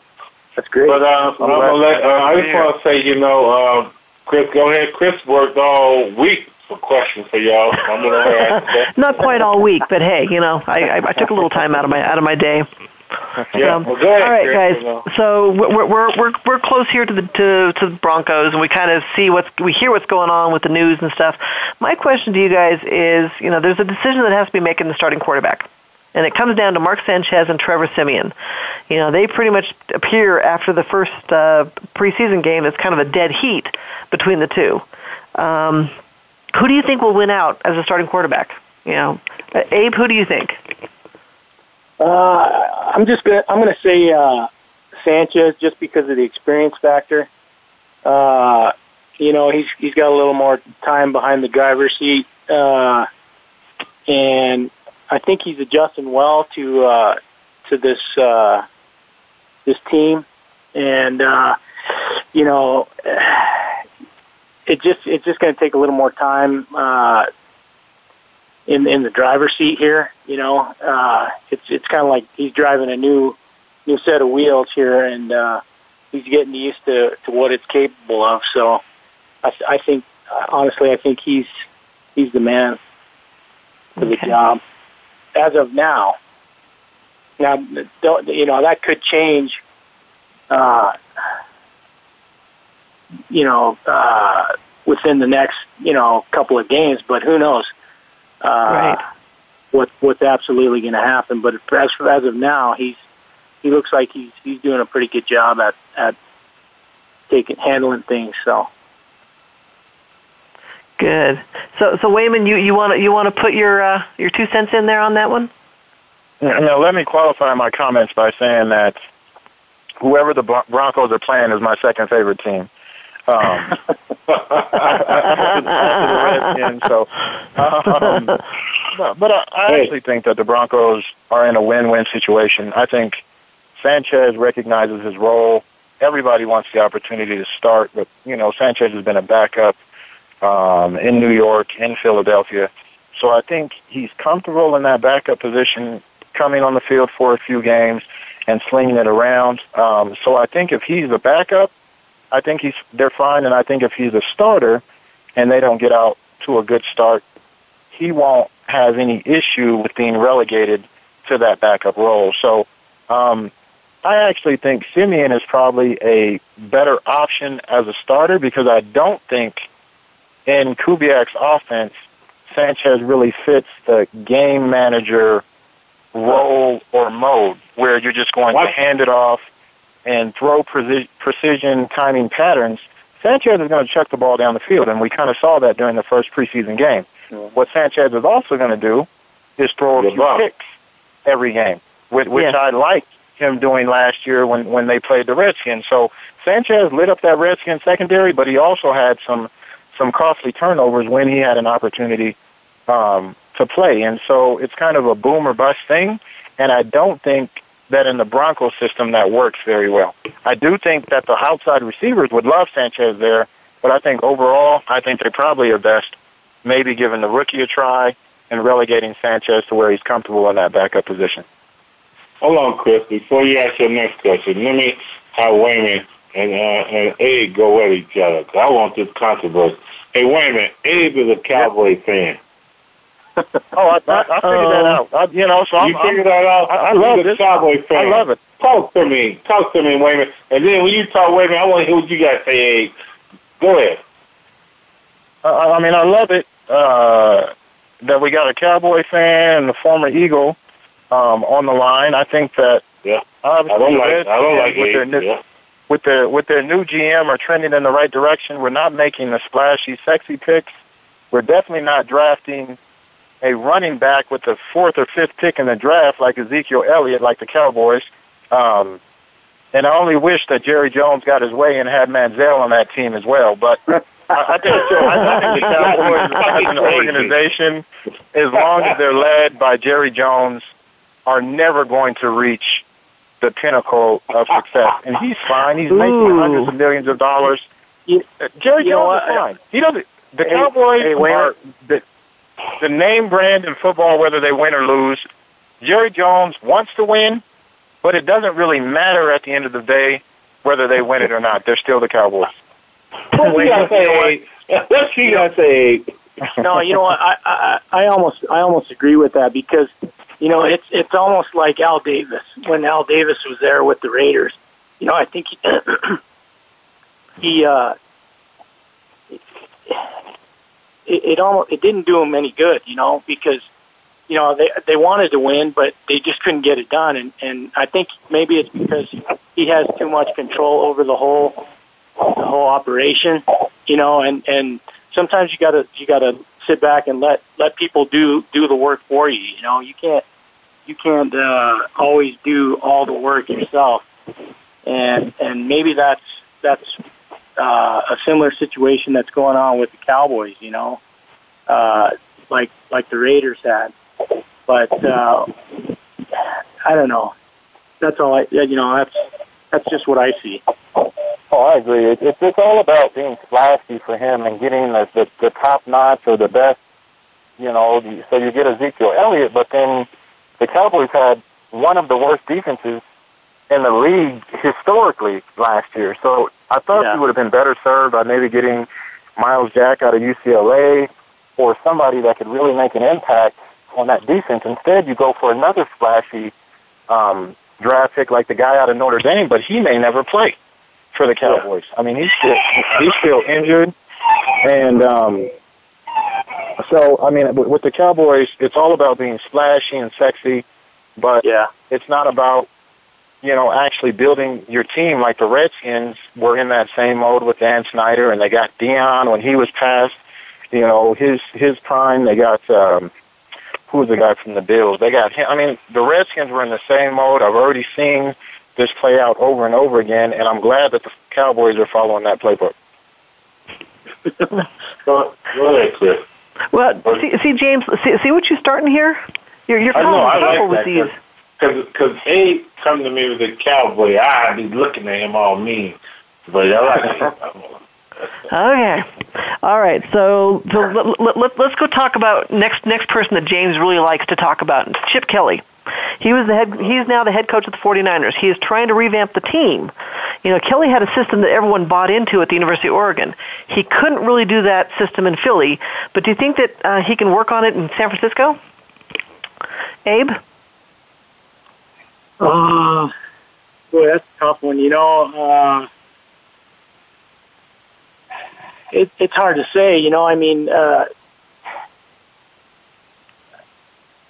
[SPEAKER 4] That's great.
[SPEAKER 2] But uh, I'm gonna let, uh, I just want to say, you know, uh, Chris, go ahead. Chris worked all week for questions for y'all. I'm gonna ask that.
[SPEAKER 3] not quite all week, but hey, you know, I, I, I took a little time out of my out of my day.
[SPEAKER 2] Yeah,
[SPEAKER 3] Um,
[SPEAKER 2] well, go ahead,
[SPEAKER 3] all right, guys. So we're we're we're we're close here to the to to the Broncos, and we kind of see what's we hear what's going on with the news and stuff. My question to you guys is, you know, there's a decision that has to be made in the starting quarterback. And it comes down to Mark Sanchez and Trevor Siemian. You know, they pretty much appear after the first uh, preseason game as kind of a dead heat between the two. Um, who do you think will win out as a starting quarterback? You know, Abe, who do you think?
[SPEAKER 4] Uh, I'm just gonna I'm gonna say uh, Sanchez just because of the experience factor. Uh, you know, he's he's got a little more time behind the driver's seat, uh, and I think he's adjusting well to uh, to this uh, this team, and uh, you know, it just it's just going to take a little more time uh, in in the driver's seat here. You know, uh, it's it's kind of like he's driving a new new set of wheels here, and uh, he's getting used to to what it's capable of. So, I, I think uh, honestly, I think he's he's the man for the job as of now. Now, don't, you know that could change. Uh, you know, uh, within the next you know couple of games, but who knows? Uh,
[SPEAKER 3] Right.
[SPEAKER 4] What what's absolutely going to happen? But as as of now, he's he looks like he's he's doing a pretty good job at at taking handling things. So
[SPEAKER 3] Good. So, so Wayman, you you want to you want to put your uh, your two cents in there on that one?
[SPEAKER 9] Now, let me qualify my comments by saying that whoever the Broncos are playing is my second favorite team. Um, the Redskins, so, um, but, but I, I actually think that the Broncos are in a win-win situation. I think Sanchez recognizes his role. Everybody wants the opportunity to start, but you know Sanchez has been a backup um, in New York, in Philadelphia. So I think he's comfortable in that backup position, coming on the field for a few games and slinging it around. Um, so I think if he's a backup, I think he's they're fine, and I think if he's a starter and they don't get out to a good start, he won't have any issue with being relegated to that backup role. So um, I actually think Siemian is probably a better option as a starter because I don't think in Kubiak's offense, Sanchez really fits the game manager role or mode where you're just going to hand it off and throw preci- precision timing patterns. Sanchez is going to chuck the ball down the field, and we kind of saw that during the first preseason game. What Sanchez is also going to do is throw a few picks every game, which, which
[SPEAKER 3] Yeah.
[SPEAKER 9] I liked him doing last year when when they played the Redskins. So Sanchez lit up that Redskins secondary, but he also had some some costly turnovers when he had an opportunity um, to play, and so it's kind of a boom or bust thing. And I don't think that in the Broncos system that works very well. I do think that the outside receivers would love Sanchez there, but I think overall, I think they probably are best maybe giving the rookie a try and relegating Sanchez to where he's comfortable in that backup position.
[SPEAKER 2] Hold on, Chris. Before you ask your next question, let me have Wayman and uh, and Abe go at each other. I want this controversy. Hey, Wayman, Abe is a Cowboy fan.
[SPEAKER 9] oh, I, I, I figured that out. I, you know, so
[SPEAKER 2] you
[SPEAKER 9] I'm,
[SPEAKER 2] figured
[SPEAKER 9] I'm,
[SPEAKER 2] that out.
[SPEAKER 9] I, I love this.
[SPEAKER 2] Cowboy fan.
[SPEAKER 9] I love it.
[SPEAKER 2] Talk to me. Talk to me, Wayman. And then when you talk, Wayman, I want to hear what you got to say. Go ahead.
[SPEAKER 9] I, I mean, I love it uh, that we got a Cowboy fan and a former Eagle um, on the line. I think that
[SPEAKER 2] yeah,
[SPEAKER 9] obviously
[SPEAKER 2] I don't like. I don't like
[SPEAKER 9] with their new,
[SPEAKER 2] Yeah.
[SPEAKER 9] with their with their new GM are trending in the right direction. We're not making the splashy, sexy picks. We're definitely not drafting a running back with the fourth or fifth pick in the draft like Ezekiel Elliott, like the Cowboys. Um, and I only wish that Jerry Jones got his way and had Manziel on that team as well. But I, I think I, I think the Cowboys as an organization, as long as they're led by Jerry Jones, are never going to reach the pinnacle of success. And he's fine. He's making
[SPEAKER 4] Ooh.
[SPEAKER 9] hundreds of millions of dollars. Jerry
[SPEAKER 4] You
[SPEAKER 9] Jones
[SPEAKER 4] what?
[SPEAKER 9] is fine. He doesn't. The
[SPEAKER 4] Hey,
[SPEAKER 9] Cowboys
[SPEAKER 4] hey,
[SPEAKER 9] are the, the name brand in football, whether they win or lose. Jerry Jones wants to win, but it doesn't really matter at the end of the day whether they win it or not. They're still the Cowboys.
[SPEAKER 2] What you got to say? Abe? What you got to say?
[SPEAKER 4] No, you know what? I, I I almost I almost agree with that because you know it's it's almost like Al Davis when Al Davis was there with the Raiders. You know, I think he, he uh, it, it almost it didn't do him any good. You know, because you know they they wanted to win, but they just couldn't get it done. And and I think maybe it's because he has too much control over the whole the whole operation. You know, and and sometimes you gotta you gotta sit back and let let people do do the work for you. You know, you can't you can't uh, always do all the work yourself, and and maybe that's that's uh, a similar situation that's going on with the Cowboys. You know, uh, like like the Raiders had, but uh, I don't know. That's all I you know that's that's just what I see.
[SPEAKER 9] Oh, I agree. It, it's it's all about being flashy for him and getting the the, the top notch or the best. You know, the- so you get Ezekiel Elliott, but then the Cowboys had one of the worst defenses in the league historically last year. So I thought
[SPEAKER 4] Yeah.
[SPEAKER 9] he would have been better served by maybe getting Myles Jack out of UCLA or somebody that could really make an impact on that defense. Instead, you go for another splashy um, draft pick like the guy out of Notre Dame, but he may never play for the Cowboys. I mean, he's still he's still injured, and um, so I mean, with, with the Cowboys, it's all about being splashy and sexy, but
[SPEAKER 4] yeah.
[SPEAKER 9] it's not about you know actually building your team like the Redskins were in that same mode with Dan Snyder, and they got Deion when he was past you know his his prime. They got um, who was the guy from the Bills? They got him. I mean, the Redskins were in the same mode. I've already seen this play out over and over again, and I'm glad that the Cowboys are following that playbook.
[SPEAKER 2] Go, go ahead, Chris.
[SPEAKER 3] Well, see, see James, see, see what you're starting here? You're, you're
[SPEAKER 2] I know. I
[SPEAKER 3] causing trouble
[SPEAKER 2] like
[SPEAKER 3] with
[SPEAKER 2] that
[SPEAKER 3] these.
[SPEAKER 2] Because because Abe come to me with a cowboy. I'd be looking at him all mean, but I like it.
[SPEAKER 3] Okay. All right. So, so let, let, let, let's go talk about next next person that James really likes to talk about. Chip Kelly. He was the head. He's now the head coach of the 49ers. He is trying to revamp the team. You know, Kelly had a system that everyone bought into at the University of Oregon. He couldn't really do that system in Philly. But do you think that uh, he can work on it in San Francisco? Abe.
[SPEAKER 4] Uh, boy, that's a tough one. You know, uh, it, it's hard to say. You know, I mean, uh,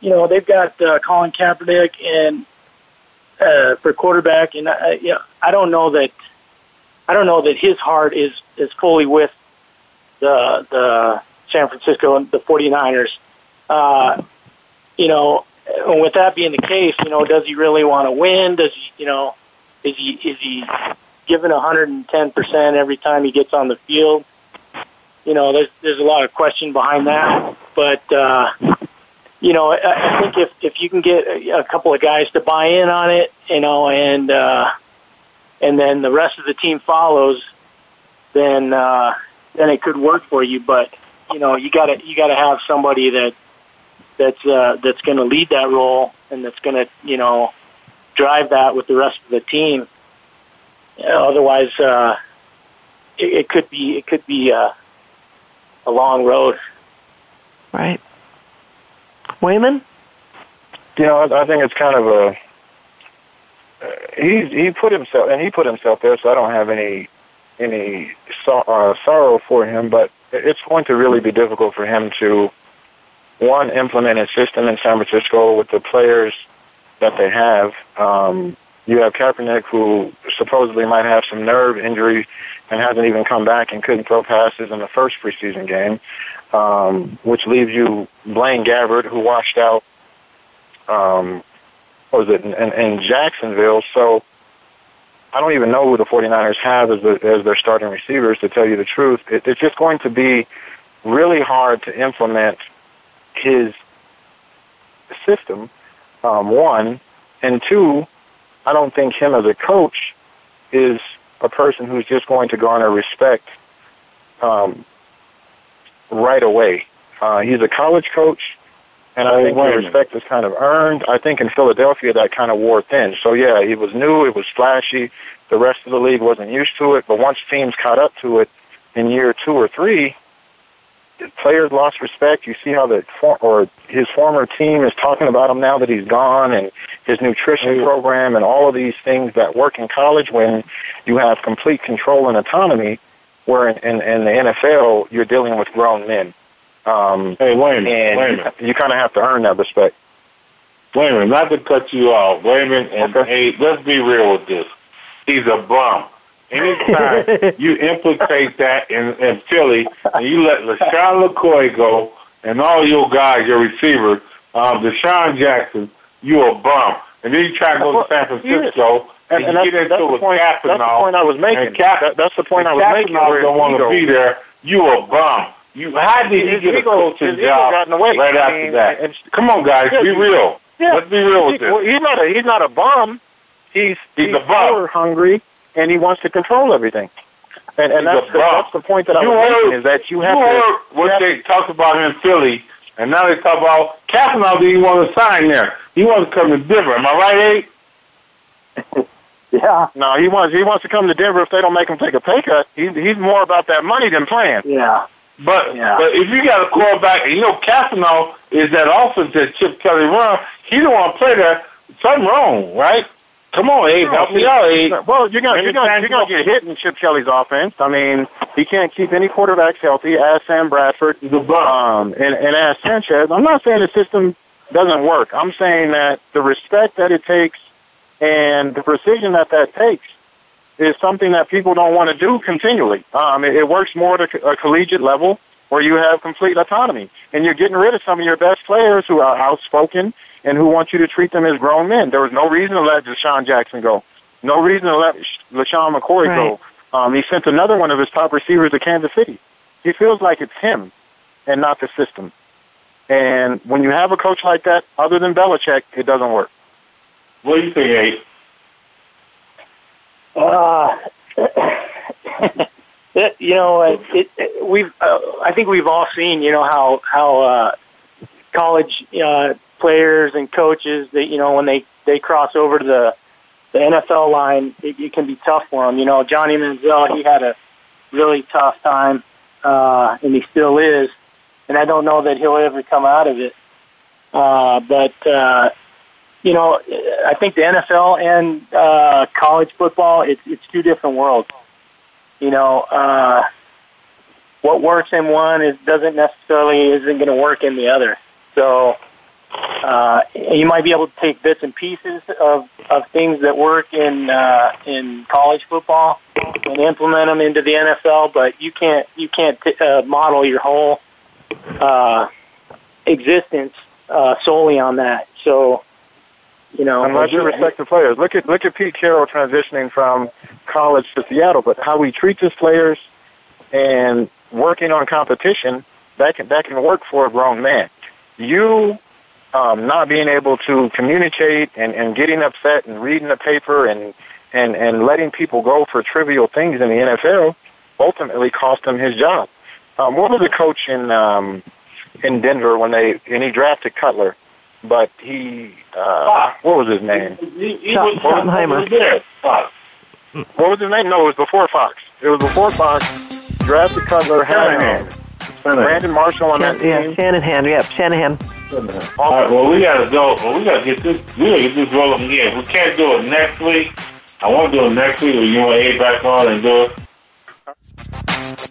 [SPEAKER 4] you know, they've got uh, Colin Kaepernick and uh, for quarterback, and uh, you I don't know that I don't know that his heart is is fully with the the San Francisco and the 49ers. Uh, you know, and with that being the case, you know, does he really want to win? Does he, you know, is he is he giving 110 percent every time he gets on the field? You know, there's there's a lot of question behind that, but uh, you know, I, I think if if you can get a, a couple of guys to buy in on it, you know, and uh, and then the rest of the team follows, then uh, then it could work for you. But you know, you got to you got to have somebody that that's uh, that's going to lead that role and that's going to you know drive that with the rest of the team. You know, otherwise, uh, it, it could be it could be uh, a long road.
[SPEAKER 3] Right. Wayman?
[SPEAKER 9] You know, I, I think it's kind of a. Uh, he he put himself and he put himself there, so I don't have any any so, uh, sorrow for him. But it's going to really be difficult for him to one implement his system in San Francisco with the players that they have. Um, you have Kaepernick, who supposedly might have some nerve injury and hasn't even come back and couldn't throw passes in the first preseason game, um, which leaves you Blaine Gabbert, who washed out. Um, what was it in, in Jacksonville? So I don't even know who the 49ers have as, the, as their starting receivers. To tell you the truth, it, it's just going to be really hard to implement his system. Um, one and two, I don't think him as a coach is a person who's just going to garner respect um, right away. Uh, he's a college coach, and I think the respect is kind of earned. I think in Philadelphia that kind of wore thin. So yeah, he was new, it was flashy. The rest of the league wasn't used to it, but once teams caught up to it in year two or three, players lost respect. You see how the for, or his former team is talking about him now that he's gone, and his nutrition program, and all of these things that work in college when you have complete control and autonomy. Where in, in, in the NFL, you're dealing with grown men. Um,
[SPEAKER 2] hey, wait a minute. Wait a minute.
[SPEAKER 9] you, you kind of have to earn that respect.
[SPEAKER 2] Wait a minute. Not to cut you off. Wait a minute. And okay. hey, let's be real with this. He's a bum. Anytime you implicate that in, in Philly and you let LeSean McCoy go and all your guys, your receivers, um, DeSean Jackson, you a bum. And then you try to go to San Francisco and, and, and get into a
[SPEAKER 9] point, That's the point I was making.
[SPEAKER 2] Cap,
[SPEAKER 9] that, that's the point I was making.
[SPEAKER 2] Where don't want to be there. You a bum. You how did he get a coaching job right after mean, that? And, Come on, guys, yeah, be real. Yeah, Let's be real with this.
[SPEAKER 9] Well, he's not a he's not a bum. He's
[SPEAKER 2] he's,
[SPEAKER 9] he's
[SPEAKER 2] a bum.
[SPEAKER 9] hungry and he wants to control everything. And, and that's, the, that's the point that I was heard, making is that you have
[SPEAKER 2] you
[SPEAKER 9] to.
[SPEAKER 2] Heard what
[SPEAKER 9] have
[SPEAKER 2] they talked about in Philly, and now they talk about Kaepernick didn't want to sign there. He wants to come to Denver. Am I right,
[SPEAKER 4] Abe? yeah.
[SPEAKER 9] No, he wants he wants to come to Denver if they don't make him take a pay cut. He's he's more about that money than playing.
[SPEAKER 4] Yeah.
[SPEAKER 2] But
[SPEAKER 4] yeah.
[SPEAKER 2] but if you got a quarterback, and you know Kaepernick is that offense that Chip Kelly run, he don't want to play there. Something wrong, right? Come on, Abe, help me out, Abe.
[SPEAKER 9] Well, you're gonna you're gonna, you're gonna get hit in Chip Kelly's offense. I mean, he can't keep any quarterbacks healthy. As Sam Bradford, um, and and as Sanchez. I'm not saying the system doesn't work. I'm saying that the respect that it takes and the precision that that takes is something that people don't want to do continually. Um, it, it works more at a, a collegiate level where you have complete autonomy, and you're getting rid of some of your best players who are outspoken and who want you to treat them as grown men. There was no reason to let DeSean Jackson go. No reason to let LeSean McCoy
[SPEAKER 3] right.
[SPEAKER 9] go. Um, he sent another one of his top receivers to Kansas City. He feels like it's him and not the system. And when you have a coach like that, other than Belichick, it doesn't work.
[SPEAKER 2] What do you think, Abe?
[SPEAKER 4] Uh, it, you know, it, it, we've. Uh, I think we've all seen, you know, how how uh, college uh, players and coaches that you know when they they cross over to the the NFL line, it, it can be tough for them. You know, Johnny Manziel, he had a really tough time, uh, and he still is. And I don't know that he'll ever come out of it. Uh, but uh, you know, I think the NFL and uh, college football, it's it's two different worlds. You know, uh, what works in one is doesn't necessarily isn't going to work in the other. So uh, you might be able to take bits and pieces of, of things that work in uh, in college football and implement them into the NFL, but you can't you can't t- uh, model your whole uh, existence uh, solely on that. So, you know,
[SPEAKER 9] unless you respect the players, look at look at Pete Carroll transitioning from college to Seattle, but how he treats his players and working on competition that can that can work for a grown man. You um, not being able to communicate and, and getting upset and reading the paper and, and, and letting people go for trivial things in the NFL ultimately cost him his job. Um, what was the coach in um, in Denver when they and he drafted Cutler, but he uh, what was his name?
[SPEAKER 2] He, he was Schottenheimer.
[SPEAKER 9] What was his name? No, it was before Fox. It was before Fox. Drafted Cutler, had Brandon Marshall on that team. yeah.
[SPEAKER 3] Shanahan. Yep, Shanahan.
[SPEAKER 2] All right, well, we gotta go. Well, we gotta get this. We gotta get this rolling again. We can't do it next week. I want to do it next week. Or you want to A back on and do it?